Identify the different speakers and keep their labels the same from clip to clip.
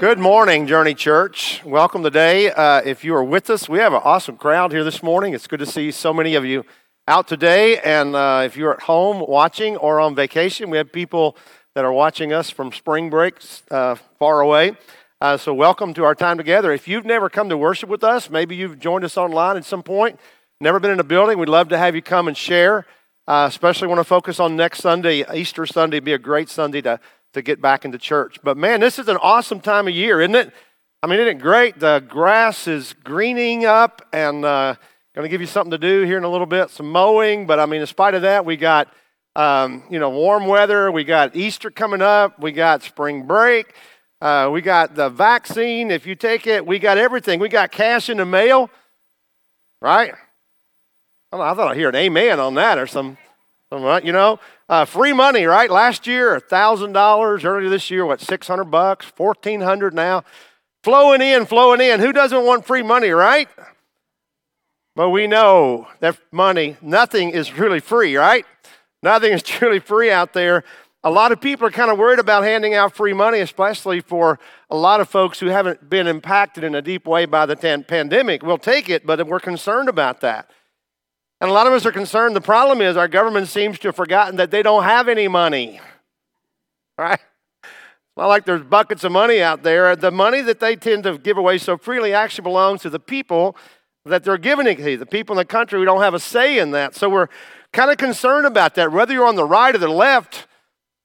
Speaker 1: Good morning, Journey Church. Welcome today. Uh, if you are with us, we have an awesome crowd here this morning. It's good to see so many of you out today. And uh, if you're at home watching or on vacation, we have people that are watching us from spring breaks uh, far away. Uh, so, welcome to our time together. If you've never come to worship with us, maybe you've joined us online at some point, never been in a building, we'd love to have you come and share. Uh, especially want to focus on next Sunday, Easter Sunday, be a great Sunday to to get back into church. But man, this is an awesome time of year, isn't it? I mean, isn't it great? The grass is greening up and uh, going to give you something to do here in a little bit, some mowing. But I mean, in spite of that, we got, um, you know, warm weather. We got Easter coming up. We got spring break. Uh, we got the vaccine. If you take it, we got everything. We got cash in the mail, right? I, know, I thought I'd hear an amen on that or some, you know. Uh, free money, right? Last year, $1,000. Earlier this year, what, 600 bucks? 1400 now. Flowing in, flowing in. Who doesn't want free money, right? But we know that money, nothing is really free, right? Nothing is truly free out there. A lot of people are kind of worried about handing out free money, especially for a lot of folks who haven't been impacted in a deep way by the pandemic. We'll take it, but we're concerned about that. And a lot of us are concerned. The problem is our government seems to have forgotten that they don't have any money. Right? Not like there's buckets of money out there. The money that they tend to give away so freely actually belongs to the people that they're giving it to. The people in the country, we don't have a say in that. So we're kind of concerned about that. Whether you're on the right or the left,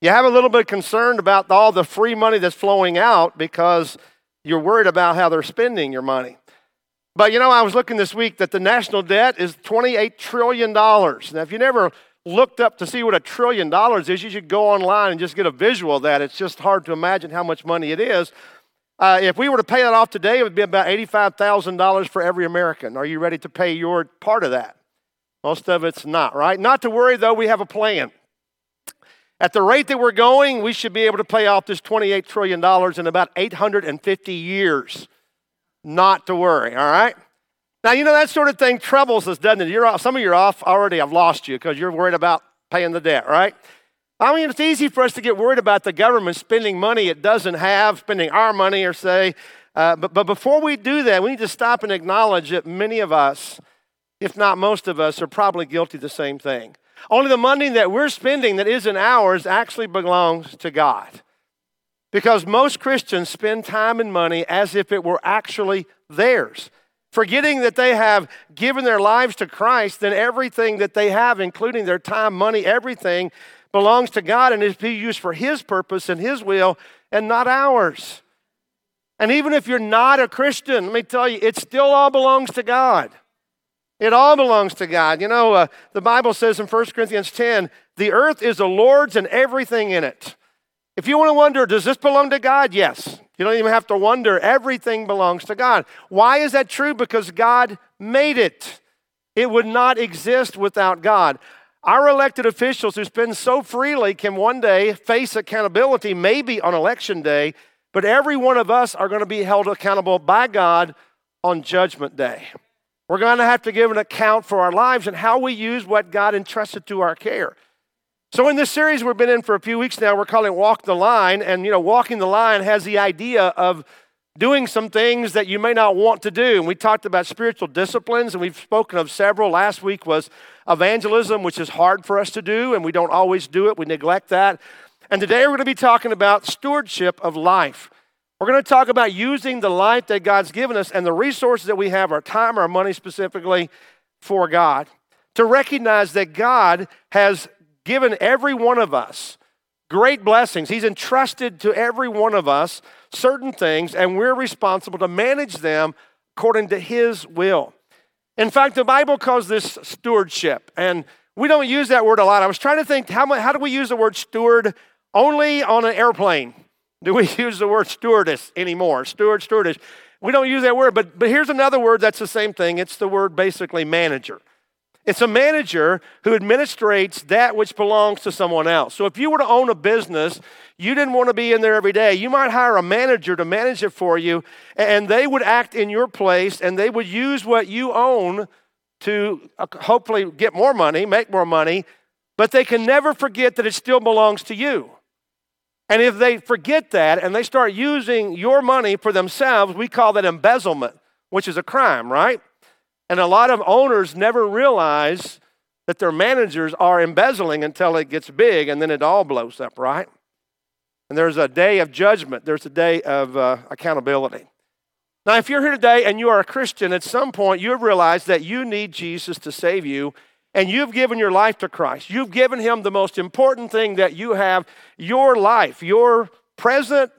Speaker 1: you have a little bit concerned about all the free money that's flowing out because you're worried about how they're spending your money. But you know, I was looking this week that the national debt is $28 trillion. Now, if you never looked up to see what a trillion dollars is, you should go online and just get a visual of that. It's just hard to imagine how much money it is. Uh, if we were to pay that off today, it would be about $85,000 for every American. Are you ready to pay your part of that? Most of it's not, right? Not to worry, though, we have a plan. At the rate that we're going, we should be able to pay off this $28 trillion in about 850 years not to worry, all right? Now, you know, that sort of thing troubles us, doesn't it? You're off, some of you are off already. I've lost you because you're worried about paying the debt, right? I mean, it's easy for us to get worried about the government spending money it doesn't have, spending our money, or say, uh, but, but before we do that, we need to stop and acknowledge that many of us, if not most of us, are probably guilty of the same thing. Only the money that we're spending that isn't ours actually belongs to God. Because most Christians spend time and money as if it were actually theirs, forgetting that they have given their lives to Christ, then everything that they have, including their time, money, everything, belongs to God and is to be used for His purpose and His will and not ours. And even if you're not a Christian, let me tell you, it still all belongs to God. It all belongs to God. You know, uh, the Bible says in 1 Corinthians 10 the earth is the Lord's and everything in it. If you want to wonder, does this belong to God? Yes. You don't even have to wonder. Everything belongs to God. Why is that true? Because God made it. It would not exist without God. Our elected officials who spend so freely can one day face accountability, maybe on election day, but every one of us are going to be held accountable by God on Judgment Day. We're going to have to give an account for our lives and how we use what God entrusted to our care. So in this series we've been in for a few weeks now, we're calling Walk the Line. And you know, walking the line has the idea of doing some things that you may not want to do. And we talked about spiritual disciplines, and we've spoken of several. Last week was evangelism, which is hard for us to do, and we don't always do it. We neglect that. And today we're going to be talking about stewardship of life. We're going to talk about using the life that God's given us and the resources that we have, our time, our money specifically, for God. To recognize that God has given every one of us great blessings. He's entrusted to every one of us certain things, and we're responsible to manage them according to His will. In fact, the Bible calls this stewardship, and we don't use that word a lot. I was trying to think how, how do we use the word steward only on an airplane? Do we use the word stewardess anymore? Steward, stewardess. We don't use that word, but, but here's another word that's the same thing. It's the word basically manager. It's a manager who administrates that which belongs to someone else. So if you were to own a business, you didn't want to be in there every day. You might hire a manager to manage it for you, and they would act in your place and they would use what you own to uh, hopefully get more money, make more money, but they can never forget that it still belongs to you. And if they forget that and they start using your money for themselves, we call that embezzlement, which is a crime, right? And a lot of owners never realize that their managers are embezzling until it gets big and then it all blows up, right? And there's a day of judgment, there's a day of uh, accountability. Now, if you're here today and you are a Christian, at some point you have realized that you need Jesus to save you and you've given your life to Christ. You've given him the most important thing that you have your life, your present,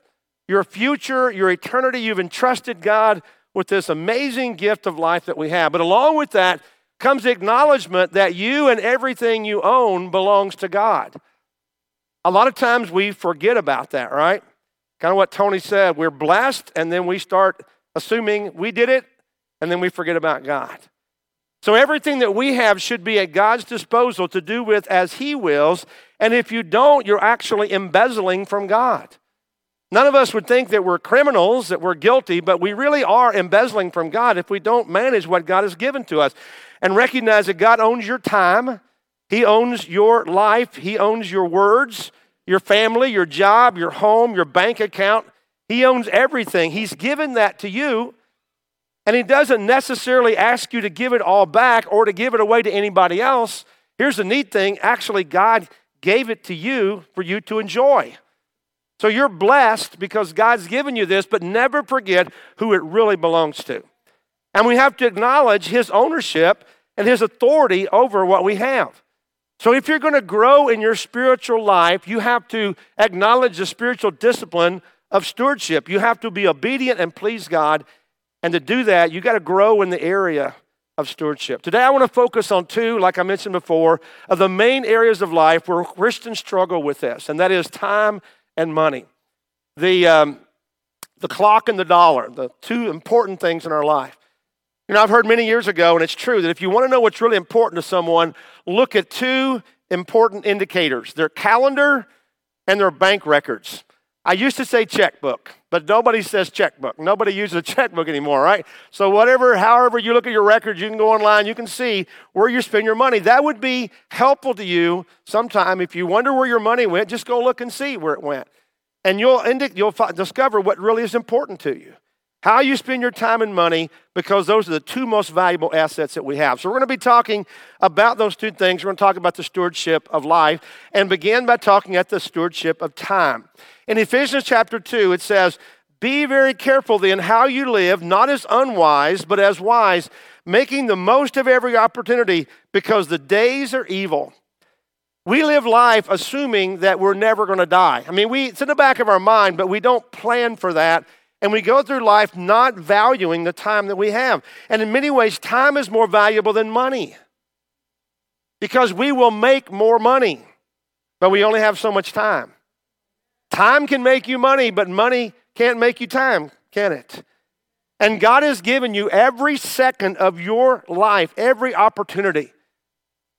Speaker 1: your future, your eternity. You've entrusted God with this amazing gift of life that we have. But along with that comes the acknowledgement that you and everything you own belongs to God. A lot of times we forget about that, right? Kind of what Tony said. We're blessed, and then we start assuming we did it, and then we forget about God. So everything that we have should be at God's disposal to do with as He wills. And if you don't, you're actually embezzling from God. None of us would think that we're criminals, that we're guilty, but we really are embezzling from God if we don't manage what God has given to us and recognize that God owns your time, He owns your life, He owns your words, your family, your job, your home, your bank account. He owns everything. He's given that to you. And he doesn't necessarily ask you to give it all back or to give it away to anybody else. Here's the neat thing actually, God gave it to you for you to enjoy. So you're blessed because God's given you this, but never forget who it really belongs to. And we have to acknowledge his ownership and his authority over what we have. So if you're going to grow in your spiritual life, you have to acknowledge the spiritual discipline of stewardship. You have to be obedient and please God and to do that, you got to grow in the area of stewardship. Today, I want to focus on two, like I mentioned before, of the main areas of life where Christians struggle with this, and that is time and money. The, um, the clock and the dollar, the two important things in our life. You know, I've heard many years ago, and it's true, that if you want to know what's really important to someone, look at two important indicators their calendar and their bank records. I used to say checkbook, but nobody says checkbook. Nobody uses a checkbook anymore, right? So, whatever, however you look at your records, you can go online, you can see where you spend your money. That would be helpful to you sometime. If you wonder where your money went, just go look and see where it went. And you'll, you'll discover what really is important to you how you spend your time and money, because those are the two most valuable assets that we have. So, we're going to be talking about those two things. We're going to talk about the stewardship of life and begin by talking at the stewardship of time. In Ephesians chapter 2, it says, Be very careful then how you live, not as unwise, but as wise, making the most of every opportunity, because the days are evil. We live life assuming that we're never going to die. I mean, we, it's in the back of our mind, but we don't plan for that and we go through life not valuing the time that we have. And in many ways, time is more valuable than money because we will make more money, but we only have so much time. Time can make you money, but money can't make you time, can it? And God has given you every second of your life, every opportunity.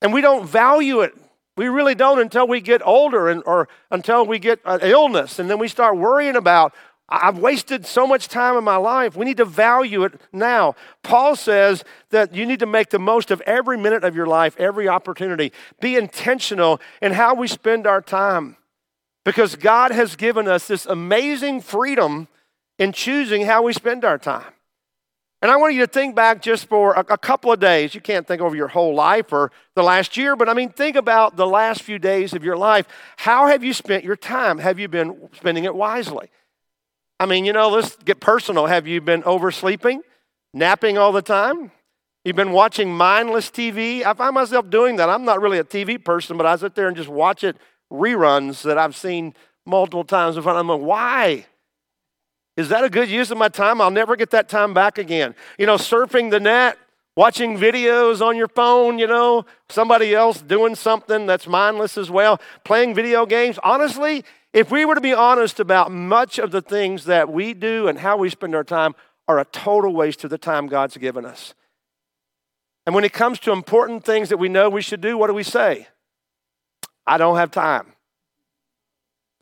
Speaker 1: And we don't value it. We really don't until we get older and, or until we get an illness. And then we start worrying about I've wasted so much time in my life. We need to value it now. Paul says that you need to make the most of every minute of your life, every opportunity. Be intentional in how we spend our time because God has given us this amazing freedom in choosing how we spend our time. And I want you to think back just for a, a, couple of days. You can't think over your whole life or the last year, but I mean, think about the last few days of your life. How have you spent your time? Have you been spending it wisely? I mean, you know, let's get personal. Have you been oversleeping, napping all the time? You've been watching mindless TV? I find myself doing that. I'm not really a TV person, but I sit there and just watch it reruns that I've seen multiple times. And I'm like, why? Is that a good use of my time? I'll never get that time back again. You know, surfing the net, watching videos on your phone, you know, somebody else doing something that's mindless as well, playing video games. Honestly, if we were to be honest about much of the things that we do and how we spend our time are a total waste of the time God's given us. And when it comes to important things that we know we should do, what do we say? I don't have time.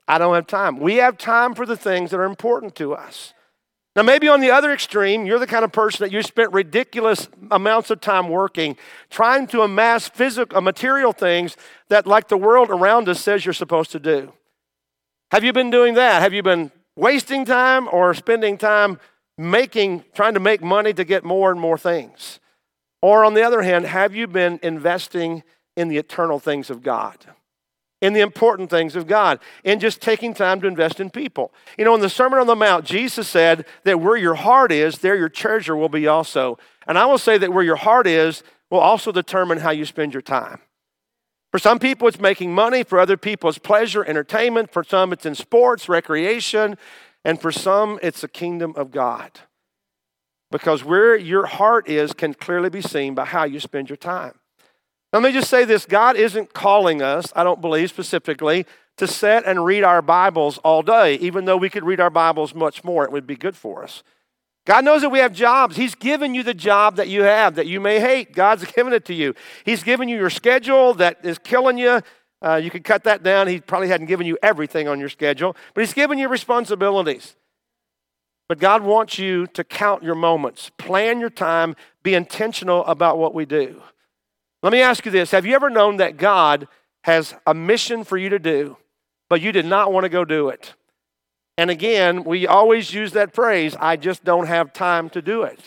Speaker 1: I don't have time. We have time for the things that are important to us. Now, maybe on the other extreme, you're the kind of person that you spent ridiculous amounts of time working, trying to amass physical, uh, material things that, like the world around us says you're supposed to do. Have you been doing that? Have you been wasting time or spending time making, trying to make money to get more and more things? Or on the other hand, have you been investing in the eternal things of God? in the important things of God, in just taking time to invest in people. You know, in the Sermon on the Mount, Jesus said that where your heart is, there your treasure will be also. And I will say that where your heart is will also determine how you spend your time. For some people, it's making money. For other people, it's pleasure, entertainment. For some, it's in sports, recreation. And for some, it's the kingdom of God. Because where your heart is can clearly be seen by how you spend your time. Let me just say this God isn't calling us, I don't believe specifically, to sit and read our Bibles all day, even though we could read our Bibles much more. It would be good for us. God knows that we have jobs. He's given you the job that you have that you may hate. God's given it to you. He's given you your schedule that is killing you. Uh, you could cut that down. He probably hadn't given you everything on your schedule, but He's given you responsibilities. But God wants you to count your moments, plan your time, be intentional about what we do. Let me ask you this Have you ever known that God has a mission for you to do, but you did not want to go do it? And again, we always use that phrase, I just don't have time to do it.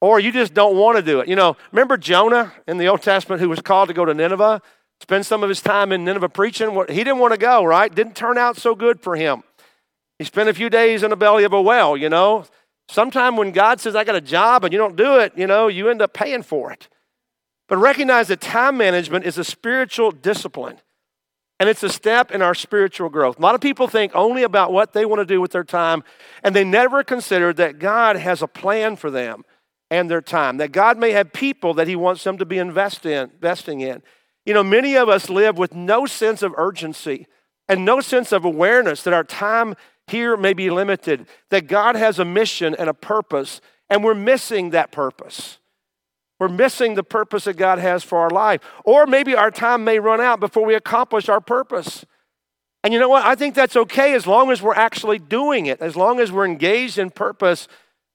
Speaker 1: Or you just don't want to do it. You know, remember Jonah in the Old Testament who was called to go to Nineveh, spend some of his time in Nineveh preaching? He didn't want to go, right? Didn't turn out so good for him. He spent a few days in the belly of a well, you know. Sometime when God says, I got a job and you don't do it, you know, you end up paying for it. But recognize that time management is a spiritual discipline. And it's a step in our spiritual growth. A lot of people think only about what they want to do with their time, and they never consider that God has a plan for them and their time, that God may have people that He wants them to be invest in, investing in. You know, many of us live with no sense of urgency and no sense of awareness that our time here may be limited, that God has a mission and a purpose, and we're missing that purpose. We're missing the purpose that God has for our life. Or maybe our time may run out before we accomplish our purpose. And you know what? I think that's okay as long as we're actually doing it, as long as we're engaged in purpose.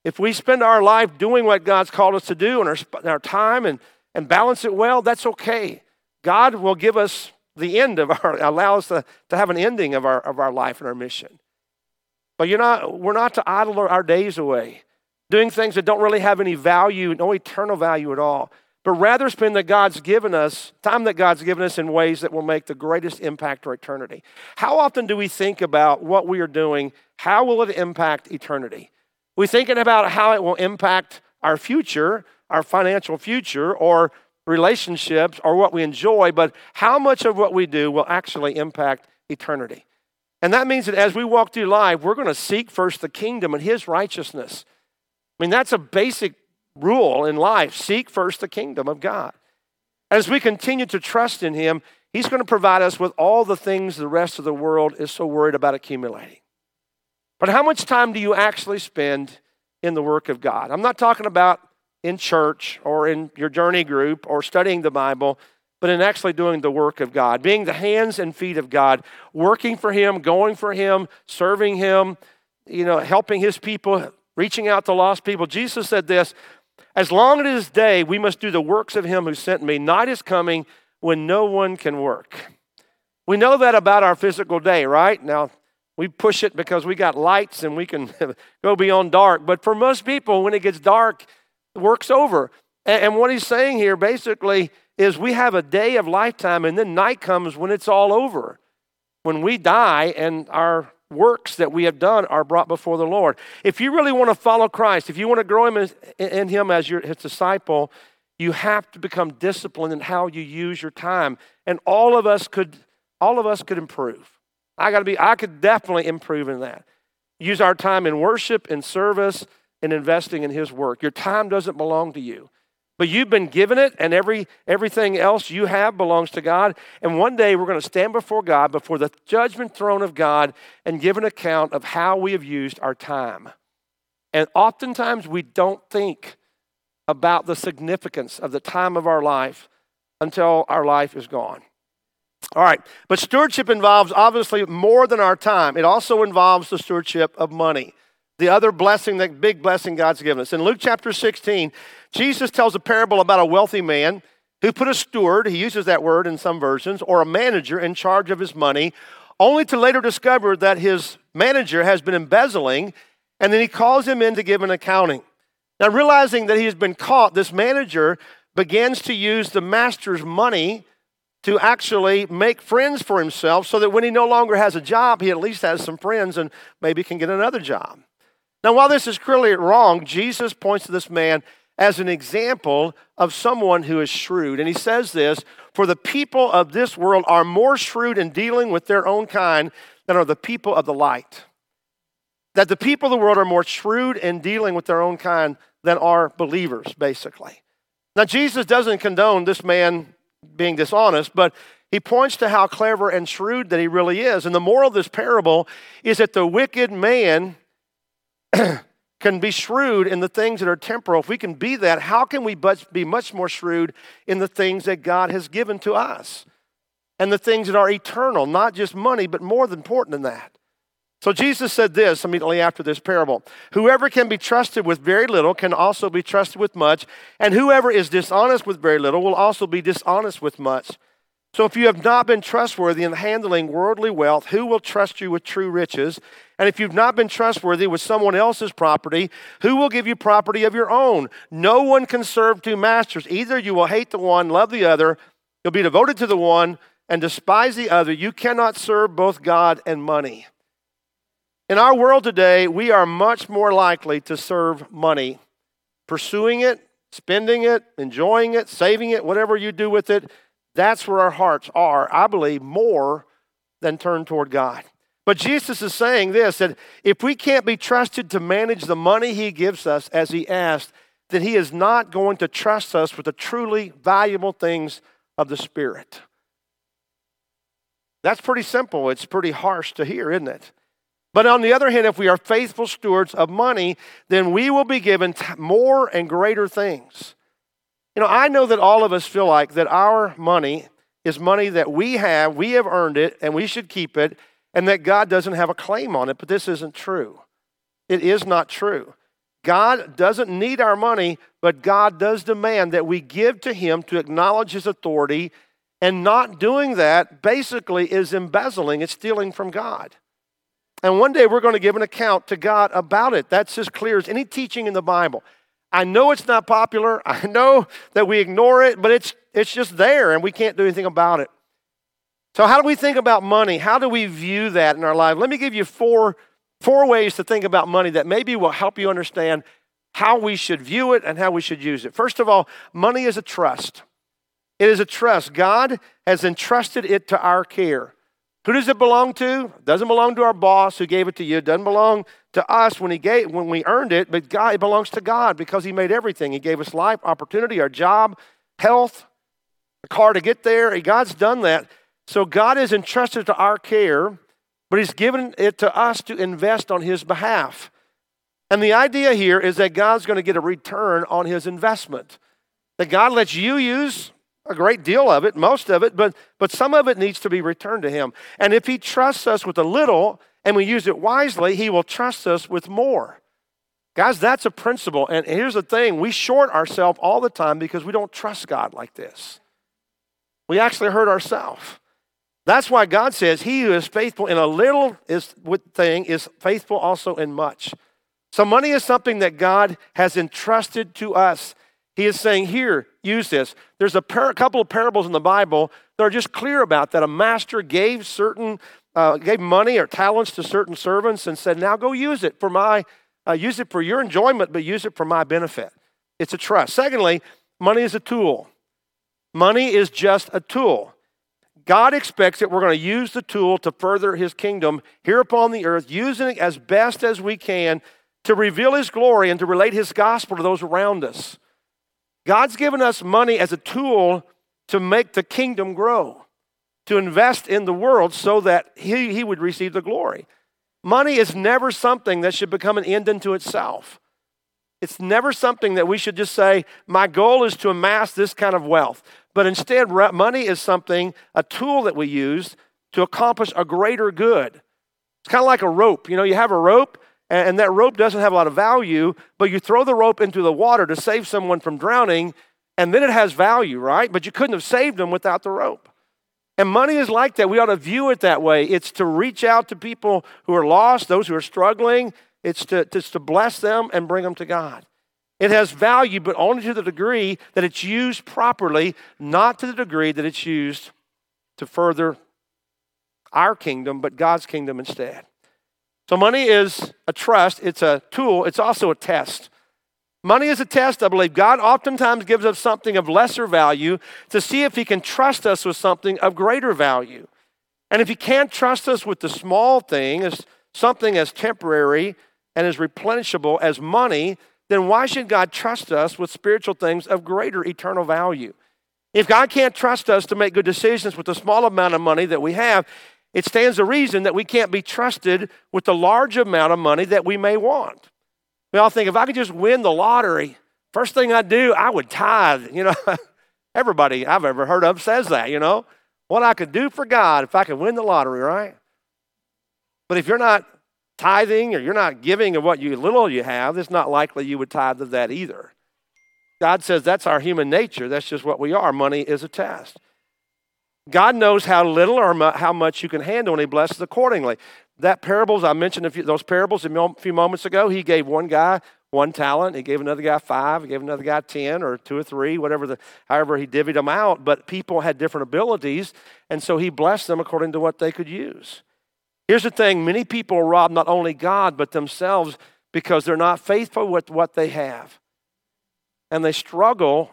Speaker 1: If we spend our life doing what God's called us to do and our, our time and, and balance it well, that's okay. God will give us the end of our, allow us to, to have an ending of our, of our life and our mission. But you're not, we're not to idle our days away doing things that don't really have any value, no eternal value at all, but rather spend that God's given us, time that God's given us in ways that will make the greatest impact for eternity. How often do we think about what we are doing? How will it impact eternity? We're thinking about how it will impact our future, our financial future, or relationships, or what we enjoy, but how much of what we do will actually impact eternity? And that means that as we walk through life, we're going to seek first the kingdom and his righteousness. I mean, that's a basic rule in life seek first the kingdom of God. As we continue to trust in Him, He's going to provide us with all the things the rest of the world is so worried about accumulating. But how much time do you actually spend in the work of God? I'm not talking about in church or in your journey group or studying the Bible, but in actually doing the work of God, being the hands and feet of God, working for Him, going for Him, serving Him, you know, helping His people reaching out to lost people. Jesus said this As long as it is day, we must do the works of him who sent me. Night is coming when no one can work. We know that about our physical day, right? Now, we push it because we got lights and we can go beyond dark. But for most people, when it gets dark, work's over. And what he's saying here basically is we have a day of lifetime and then night comes when it's all over. When we die and our works that we have done are brought before the Lord. If you really want to follow Christ, if you want to grow him in him as your his disciple, you have to become disciplined in how you use your time. And all of us could all of us could improve. I got to be I could definitely improve in that. Use our time in worship in service and investing in his work. Your time doesn't belong to you. But you've been given it, and every, everything else you have belongs to God. And one day we're going to stand before God, before the judgment throne of God, and give an account of how we have used our time. And oftentimes we don't think about the significance of the time of our life until our life is gone. All right, but stewardship involves obviously more than our time, it also involves the stewardship of money the other blessing, that big blessing God's given us. In Luke chapter 16, Jesus tells a parable about a wealthy man who put a steward, he uses that word in some versions, or a manager in charge of his money only to later discover that his manager has been embezzling, and then he calls him in to give an accounting. Now, realizing that he has been caught, this manager begins to use the master's money to actually make friends for himself so that when he no longer has a job, he at least has some friends and maybe can get another job. Now, while this is clearly wrong, Jesus points to this man as an example of someone who is shrewd. And he says this For the people of this world are more shrewd in dealing with their own kind than are the people of the light. That the people of the world are more shrewd in dealing with their own kind than are believers, basically. Now, Jesus doesn't condone this man being dishonest, but he points to how clever and shrewd that he really is. And the moral of this parable is that the wicked man can be shrewd in the things that are temporal, if we can be that, how can we be much more shrewd in the things that God has given to us and the things that are eternal, not just money, but more important than that? So Jesus said this immediately after this parable Whoever can be trusted with very little can also be trusted with much, and whoever is dishonest with very little will also be dishonest with much. So if you have not been trustworthy in handling worldly wealth, who will trust you with true riches? And if you've not been trustworthy with someone else's property, who will give you property of your own? No one can serve two masters. Either you will hate the one, love the other, you'll be devoted to the one, and despise the other. You cannot serve both God and money. In our world today, we are much more likely to serve money, pursuing it, spending it, enjoying it, saving it, whatever you do with it that's where our hearts are, I believe, more than turned toward God. But Jesus is saying this that if we can't be trusted to manage the money He gives us as He asked, then He is not going to trust us with the truly valuable things of the Spirit. That's pretty simple. It's pretty harsh to hear, isn't it? But on the other hand, if we are faithful stewards of money, then we will be given more and greater things. You know, I know that all of us feel like that our money is money that we have, we have earned it, and we should keep it, and that God doesn't have a claim on it, but this isn't true. It is not true. God doesn't need our money, but God does demand that we give to Him to acknowledge His authority, and not doing that basically is embezzling, it's stealing from God. And one day we're going to give an account to God about it. That's as clear as any teaching in the Bible. I know it's not popular. I know that we ignore it, but it's, it's just there and we can't do anything about it. So, how do we think about money? How do we view that in our life? Let me give you four, four ways to think about money that maybe will help you understand how we should view it and how we should use it. First of all, money is a trust. It is a trust. God has entrusted it to our care. Who does it belong to? It doesn't belong to our boss who gave it to you. It doesn't belong to us when he gave when we earned it, but God, it belongs to God because he made everything. He gave us life, opportunity, our job, health, a car to get there. God's done that. So God is entrusted to our care, but he's given it to us to invest on his behalf. And the idea here is that God's going to get a return on his investment. That God lets you use a great deal of it, most of it, but, but some of it needs to be returned to Him. And if He trusts us with a little and we use it wisely, He will trust us with more. Guys, that's a principle. And here's the thing we short ourselves all the time because we don't trust God like this. We actually hurt ourselves. That's why God says, He who is faithful in a little is, thing is faithful also in much. So, money is something that God has entrusted to us. He is saying, Here, use this. There's a par- couple of parables in the Bible that are just clear about that. A master gave certain, uh, gave money or talents to certain servants and said, Now go use it for my, uh, use it for your enjoyment, but use it for my benefit. It's a trust. Secondly, money is a tool. Money is just a tool. God expects that we're going to use the tool to further his kingdom here upon the earth, using it as best as we can to reveal his glory and to relate his gospel to those around us. God's given us money as a tool to make the kingdom grow, to invest in the world so that he, he would receive the glory. Money is never something that should become an end unto itself. It's never something that we should just say, my goal is to amass this kind of wealth. But instead, money is something, a tool that we use to accomplish a greater good. It's kind of like a rope. You know, you have a rope, and that rope doesn't have a lot of value, but you throw the rope into the water to save someone from drowning, and then it has value, right? But you couldn't have saved them without the rope. And money is like that. We ought to view it that way. It's to reach out to people who are lost, those who are struggling. It's to, it's to bless them and bring them to God. It has value, but only to the degree that it's used properly, not to the degree that it's used to further our kingdom, but God's kingdom instead. So, money is a trust, it's a tool, it's also a test. Money is a test, I believe. God oftentimes gives us something of lesser value to see if He can trust us with something of greater value. And if He can't trust us with the small thing, as something as temporary and as replenishable as money, then why should God trust us with spiritual things of greater eternal value? If God can't trust us to make good decisions with the small amount of money that we have, it stands to reason that we can't be trusted with the large amount of money that we may want. We all think if I could just win the lottery, first thing I'd do, I would tithe. You know, everybody I've ever heard of says that, you know. What I could do for God if I could win the lottery, right? But if you're not tithing or you're not giving of what you little you have, it's not likely you would tithe of that either. God says that's our human nature. That's just what we are. Money is a test. God knows how little or how much you can handle, and He blesses accordingly. That parables, I mentioned a few, those parables a few moments ago. He gave one guy one talent. He gave another guy five. He gave another guy ten or two or three, whatever the, however he divvied them out. But people had different abilities, and so he blessed them according to what they could use. Here's the thing: many people rob not only God but themselves because they're not faithful with what they have, and they struggle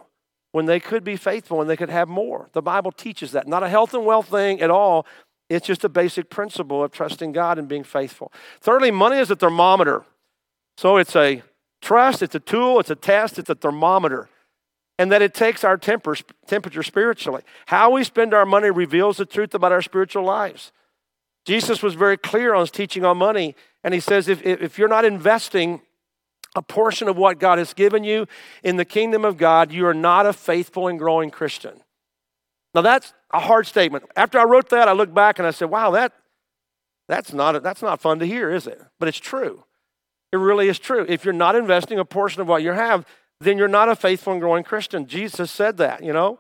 Speaker 1: when they could be faithful and they could have more. The Bible teaches that. Not a health and wealth thing at all. It's just a basic principle of trusting God and being faithful. Thirdly, money is a thermometer. So it's a trust, it's a tool, it's a test, it's a thermometer. And that it takes our temper, temperature spiritually. How we spend our money reveals the truth about our spiritual lives. Jesus was very clear on his teaching on money, and he says if, if you're not investing a portion of what God has given you in the kingdom of God, you are not a faithful and growing Christian. Now that's a hard statement. After I wrote that, I looked back and I said, "Wow, that that's not that's not fun to hear, is it?" But it's true. It really is true. If you're not investing a portion of what you have, then you're not a faithful and growing Christian. Jesus said that, you know.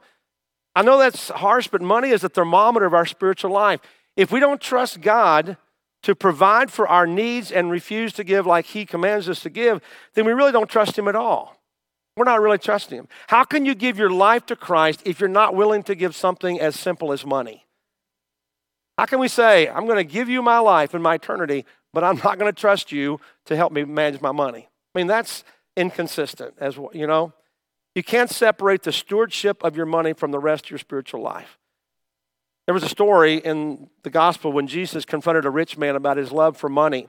Speaker 1: I know that's harsh, but money is a thermometer of our spiritual life. If we don't trust God to provide for our needs and refuse to give like He commands us to give, then we really don't trust Him at all. We're not really trusting Him. How can you give your life to Christ if you're not willing to give something as simple as money? How can we say, I'm going to give you my life and my eternity, but I'm not going to trust you to help me manage my money? I mean, that's inconsistent, as you know. You can't separate the stewardship of your money from the rest of your spiritual life. There was a story in the gospel when Jesus confronted a rich man about his love for money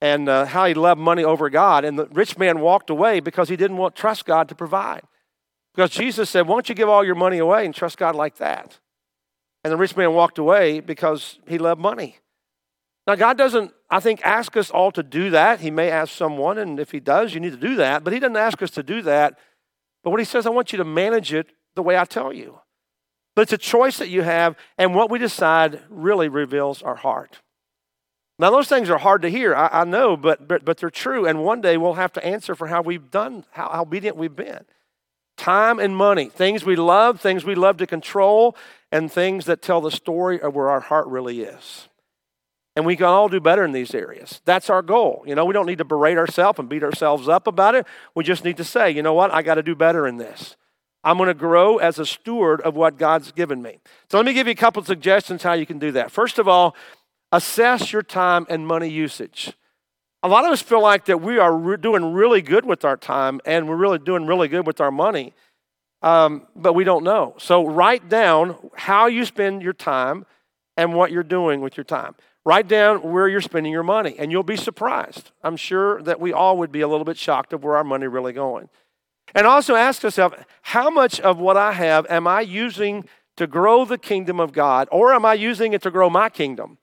Speaker 1: and uh, how he loved money over God. And the rich man walked away because he didn't want trust God to provide. Because Jesus said, Why don't you give all your money away and trust God like that? And the rich man walked away because he loved money. Now, God doesn't, I think, ask us all to do that. He may ask someone, and if He does, you need to do that. But He doesn't ask us to do that. But what He says, I want you to manage it the way I tell you. But it's a choice that you have, and what we decide really reveals our heart. Now, those things are hard to hear, I, I know, but, but, but they're true. And one day we'll have to answer for how we've done, how, how obedient we've been. Time and money, things we love, things we love to control, and things that tell the story of where our heart really is. And we can all do better in these areas. That's our goal. You know, we don't need to berate ourselves and beat ourselves up about it. We just need to say, you know what, I got to do better in this. I'm going to grow as a steward of what God's given me. So let me give you a couple suggestions how you can do that. First of all, assess your time and money usage. A lot of us feel like that we are re- doing really good with our time and we're really doing really good with our money, um, but we don't know. So write down how you spend your time and what you're doing with your time. Write down where you're spending your money, and you'll be surprised. I'm sure that we all would be a little bit shocked of where our money really going. And also ask yourself, how much of what I have am I using to grow the kingdom of God, or am I using it to grow my kingdom?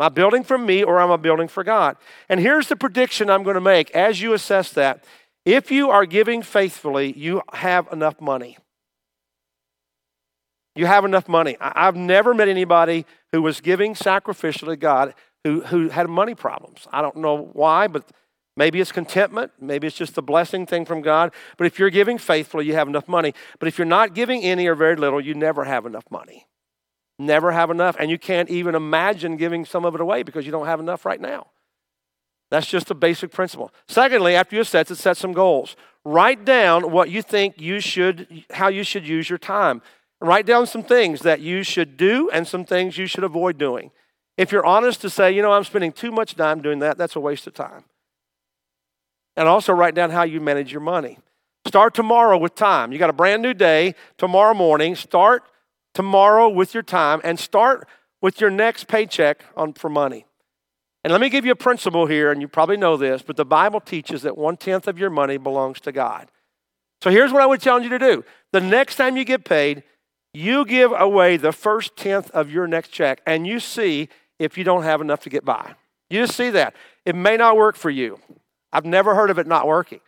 Speaker 1: Am I building for me, or am I building for God? And here's the prediction I'm going to make as you assess that. If you are giving faithfully, you have enough money. You have enough money. I've never met anybody who was giving sacrificially to God who, who had money problems. I don't know why, but Maybe it's contentment. Maybe it's just the blessing thing from God. But if you're giving faithfully, you have enough money. But if you're not giving any or very little, you never have enough money. never have enough. And you can't even imagine giving some of it away because you don't have enough right now. That's just a basic principle. Secondly, after you set it, set some goals. Write down what you think you should, how you should use your time. Write down some things that you should do and some things you should avoid doing. If you're honest to say, you know, I'm spending too much time doing that, that's a waste of time. And also write down how you manage your money. Start tomorrow with time. You got a brand new day tomorrow morning. Start tomorrow with your time and start with your next paycheck on, for money. And let me give you a principle here, and you probably know this, but the Bible teaches that one tenth of your money belongs to God. So here's what I would challenge you to do. The next time you get paid, you give away the first tenth of your next check, and you see if you don't have enough to get by. You just see that. It may not work for you. I've never heard of it not working,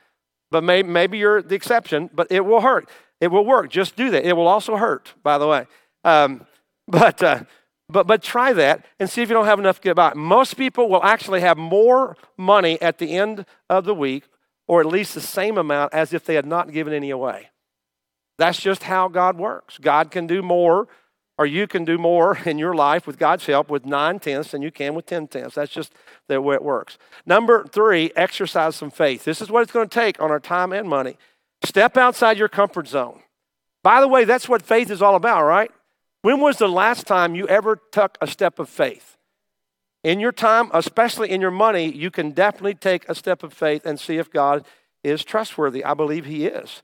Speaker 1: but may, maybe you're the exception, but it will hurt. It will work. Just do that. It will also hurt, by the way. Um, but uh, but, but try that and see if you don't have enough to get by. Most people will actually have more money at the end of the week, or at least the same amount as if they had not given any away. That's just how God works. God can do more, or you can do more in your life with God's help with nine tenths than you can with ten tenths. That's just the way it works. Number three, exercise some faith. This is what it's going to take on our time and money. Step outside your comfort zone. By the way, that's what faith is all about, right? When was the last time you ever took a step of faith? In your time, especially in your money, you can definitely take a step of faith and see if God is trustworthy. I believe He is.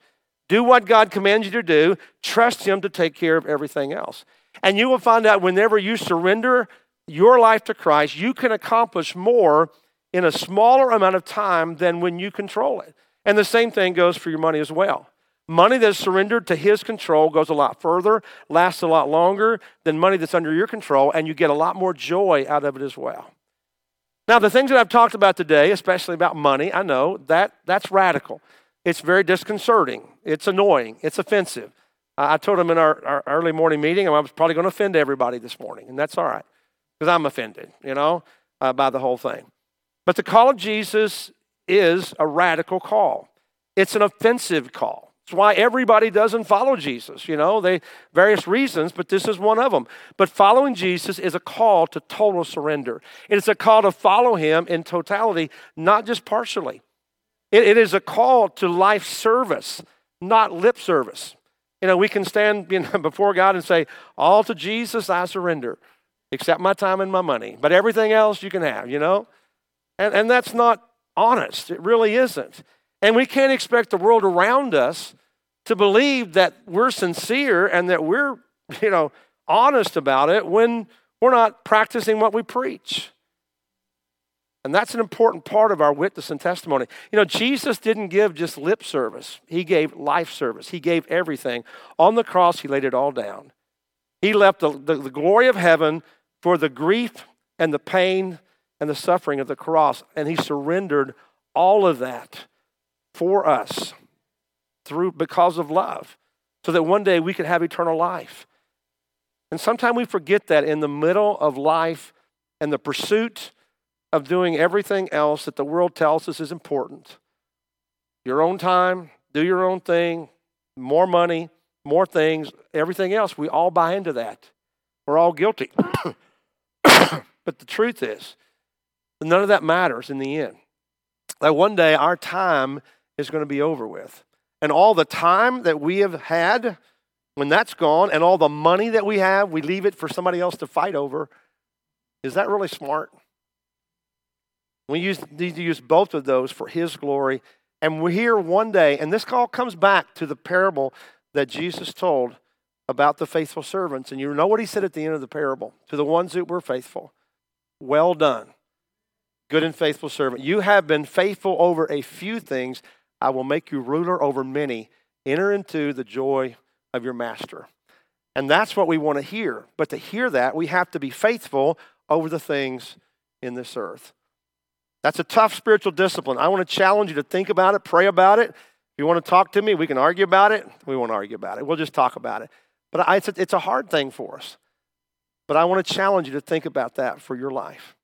Speaker 1: Do what God commands you to do, trust Him to take care of everything else. And you will find out whenever you surrender your life to Christ, you can accomplish more in a smaller amount of time than when you control it. And the same thing goes for your money as well. Money that's surrendered to his control goes a lot further, lasts a lot longer than money that's under your control, and you get a lot more joy out of it as well. Now, the things that I've talked about today, especially about money, I know that that's radical. It's very disconcerting. It's annoying. It's offensive. I told him in our, our early morning meeting I was probably going to offend everybody this morning, and that's all right because I'm offended, you know, uh, by the whole thing. But the call of Jesus is a radical call. It's an offensive call. It's why everybody doesn't follow Jesus, you know, they various reasons, but this is one of them. But following Jesus is a call to total surrender. It's a call to follow him in totality, not just partially. it, it is a call to life service, not lip service. You know, we can stand before God and say, All to Jesus I surrender, except my time and my money. But everything else you can have, you know? And, and that's not honest. It really isn't. And we can't expect the world around us to believe that we're sincere and that we're, you know, honest about it when we're not practicing what we preach. And that's an important part of our witness and testimony. You know, Jesus didn't give just lip service, He gave life service. He gave everything. On the cross, He laid it all down. He left the, the, the glory of heaven for the grief and the pain and the suffering of the cross, and He surrendered all of that for us through because of love so that one day we could have eternal life. And sometimes we forget that in the middle of life and the pursuit of doing everything else that the world tells us is important. Your own time, do your own thing, more money, more things, everything else, we all buy into that. We're all guilty. but the truth is, none of that matters in the end. That one day our time is going to be over with. And all the time that we have had, when that's gone, and all the money that we have, we leave it for somebody else to fight over. Is that really smart? We use, need to use both of those for His glory. And we're here one day, and this call comes back to the parable that Jesus told about the faithful servants. And you know what He said at the end of the parable to the ones that were faithful Well done, good and faithful servant. You have been faithful over a few things. I will make you ruler over many. Enter into the joy of your master. And that's what we want to hear. But to hear that, we have to be faithful over the things in this earth. That's a tough spiritual discipline. I want to challenge you to think about it, pray about it. If you want to talk to me, we can argue about it. We won't argue about it. We'll just talk about it. But it's a, it's a hard thing for us. But I want to challenge you to think about that for your life.